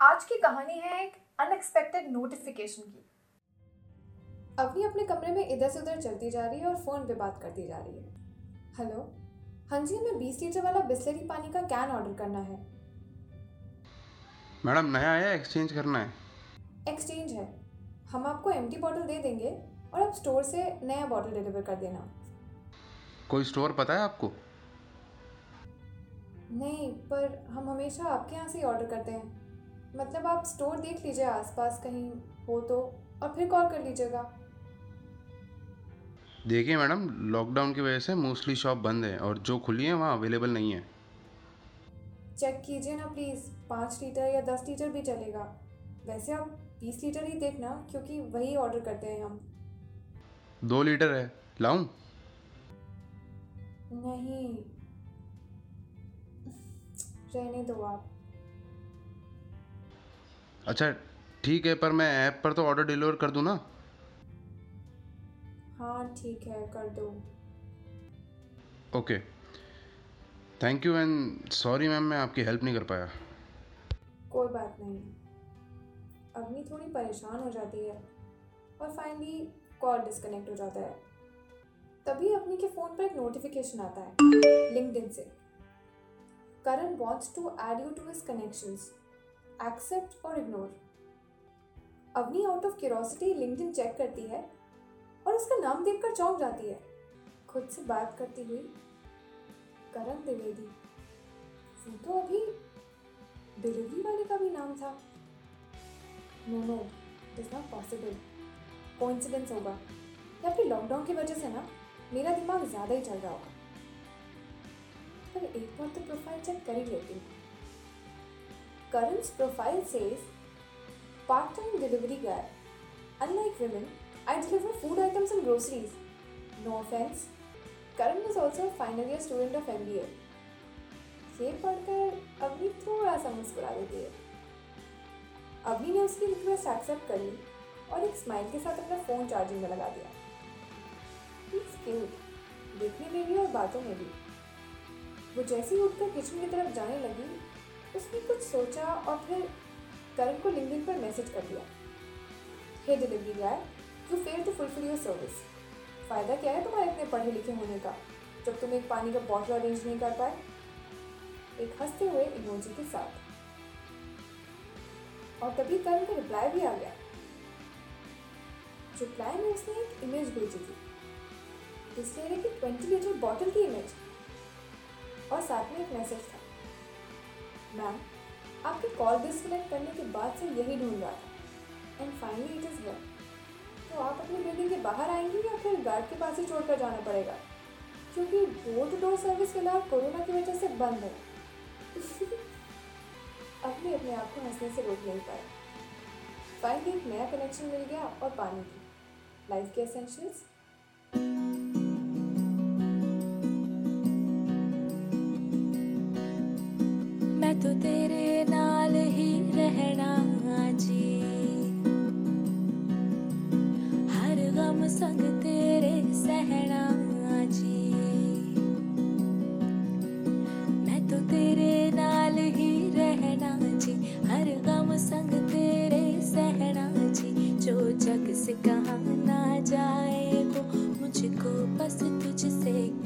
आज की कहानी है एक अनएक्सपेक्टेड नोटिफिकेशन की। अवनी अपने कमरे में इधर से उधर चलती जा रही है और फ़ोन पे बात करती जा रही है। हेलो हाँ जी हमें बीस लीटर वाला बिस्लरी पानी का कैन ऑर्डर करना है। मैडम नया आया एक्सचेंज करना है? एक्सचेंज है। हम आपको एम्प्टी बॉटल दे देंगे और आप स्टोर से नया बॉटल डिलीवर कर देना। कोई स्टोर पता है आपको? नहीं पर हम हमेशा आपके यहाँ से ही ऑर्डर करते हैं। मतलब आप स्टोर देख लीजिए आसपास कहीं हो तो और फिर कॉल कर लीजिएगा। देखिए मैडम लॉकडाउन की वजह से मोस्टली शॉप बंद है और जो खुली है वहाँ अवेलेबल नहीं है। चेक कीजिए ना प्लीज़ पाँच लीटर या दस लीटर भी चलेगा। वैसे आप बीस लीटर ही देखना क्योंकि वही ऑर्डर करते हैं हम। दो लीटर है लाऊं? नहीं। रहने दो आप। अच्छा ठीक है पर मैं ऐप पर तो ऑर्डर डिलीवर कर दूँ ना? हाँ ठीक है कर दो। Okay thank you and sorry ma'am मैं आपकी हेल्प नहीं कर पाया। कोई बात नहीं। अग्नि थोड़ी परेशान हो जाती है और फाइनली कॉल डिस्कनेक्ट हो जाता है। तभी अग्नि के फ़ोन पर एक नोटिफिकेशन आता है लिंक्डइन से। Karan wants to add you to his connections accept और ignore Avni out of curiosity LinkedIn check करती है और उसका नाम देखकर चौंक जाती है। खुद से बात करती हुई करण द्विवेदी। वो तो अभी डिलीवरी वाले का भी नाम था। No no it is not possible coincidence होगा। या फिर लॉकडाउन की वजह से ना, मेरा दिमाग ज़्यादा ही चल रहा होगा। पर एक बार तो प्रोफ़ाइल चेक कर ही लेती हूँ। Karan's profile says part time delivery guy unlike women I deliver food items and groceries. No offense. Karan was also a final year student of MBA. ये पढ़कर अवनी थोड़ा सा मुस्कुरा देती है अवनी ने उसकी रिक्वेस्ट एक्सेप्ट कर ली और एक स्माइल के साथ अपना फ़ोन चार्जिंग में लगा दिया He's cute, देखने में भी और बातों में भी वो जैसे ही उठकर किचन की तरफ़ जाने लगी उसने कुछ सोचा और फिर करण को लिंक्डइन पर मैसेज कर दिया। Hey delivery guy you fail to fulfil your service. फ़ायदा क्या है तुम्हारे इतने पढ़े लिखे होने का, जब तुम एक पानी का बॉटल अरेंज नहीं कर पाए? एक हँसते हुए इमोजी के साथ। और तभी करण का रिप्लाई भी आ गया। रिप्लाई में उसने एक इमेज भेजी थी। डिस्प्ले की ट्वेंटी लीटर बॉटल की इमेज और साथ में एक मैसेज था। मैम आपके कॉल डिस्कनेक्ट करने के बाद से यही ढूंढ रहा था। And finally it is well तो आप अपनी बिल्डिंग के बाहर आएँगे या फिर गार्ड के पास ही छोड़कर जाना पड़ेगा? क्योंकि डोर टू डोर सर्विस फ़िलहाल कोरोना की वजह से बंद है। अपने अपने आप को हंसने से रोक नहीं पाए फाइनली एक नया कनेक्शन मिल गया और पानी की। लाइफ के एसेंशियल्स तो तेरे नाल ही रहना जी। हर गम संग तेरे सहना जी। मैं तो तेरे नाल ही रहना जी। हर गम संग तेरे सहना जी। जो जग से कहा ना जाए वो मुझको बस तुझसे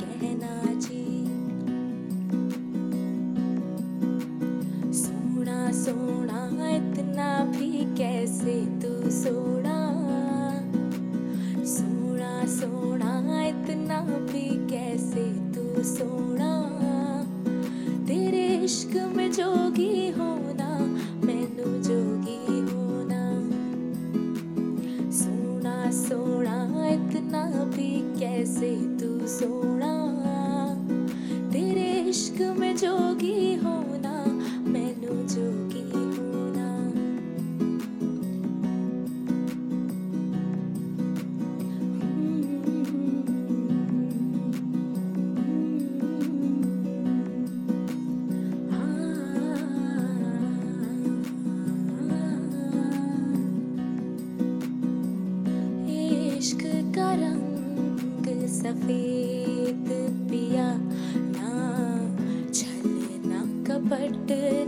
good.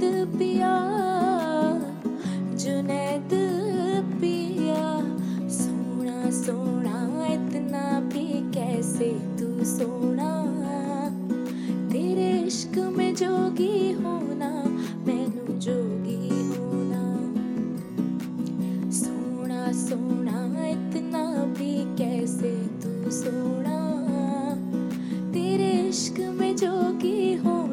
पिया सोना इतना भी कैसे तू सोना? तेरे इश्क में जोगी होना, मैनू होना। सोना सोना, इतना भी कैसे तू सोना? तेरे इश्क में जोगी होना